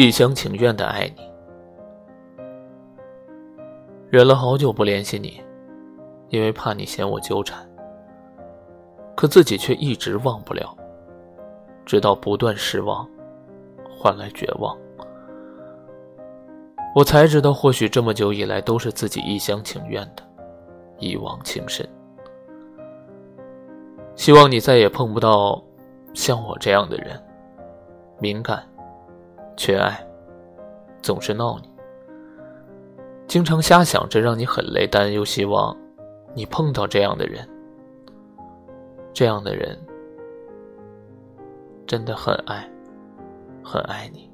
一厢情愿的爱你，忍了好久不联系你，因为怕你嫌我纠缠。可自己却一直忘不了，直到不断失望，换来绝望。我才知道，或许这么久以来都是自己一厢情愿的，一往情深。希望你再也碰不到像我这样的人，敏感、缺爱，总是闹你，经常瞎想着让你很累，但又希望你碰到这样的人。这样的人真的很爱，很爱你。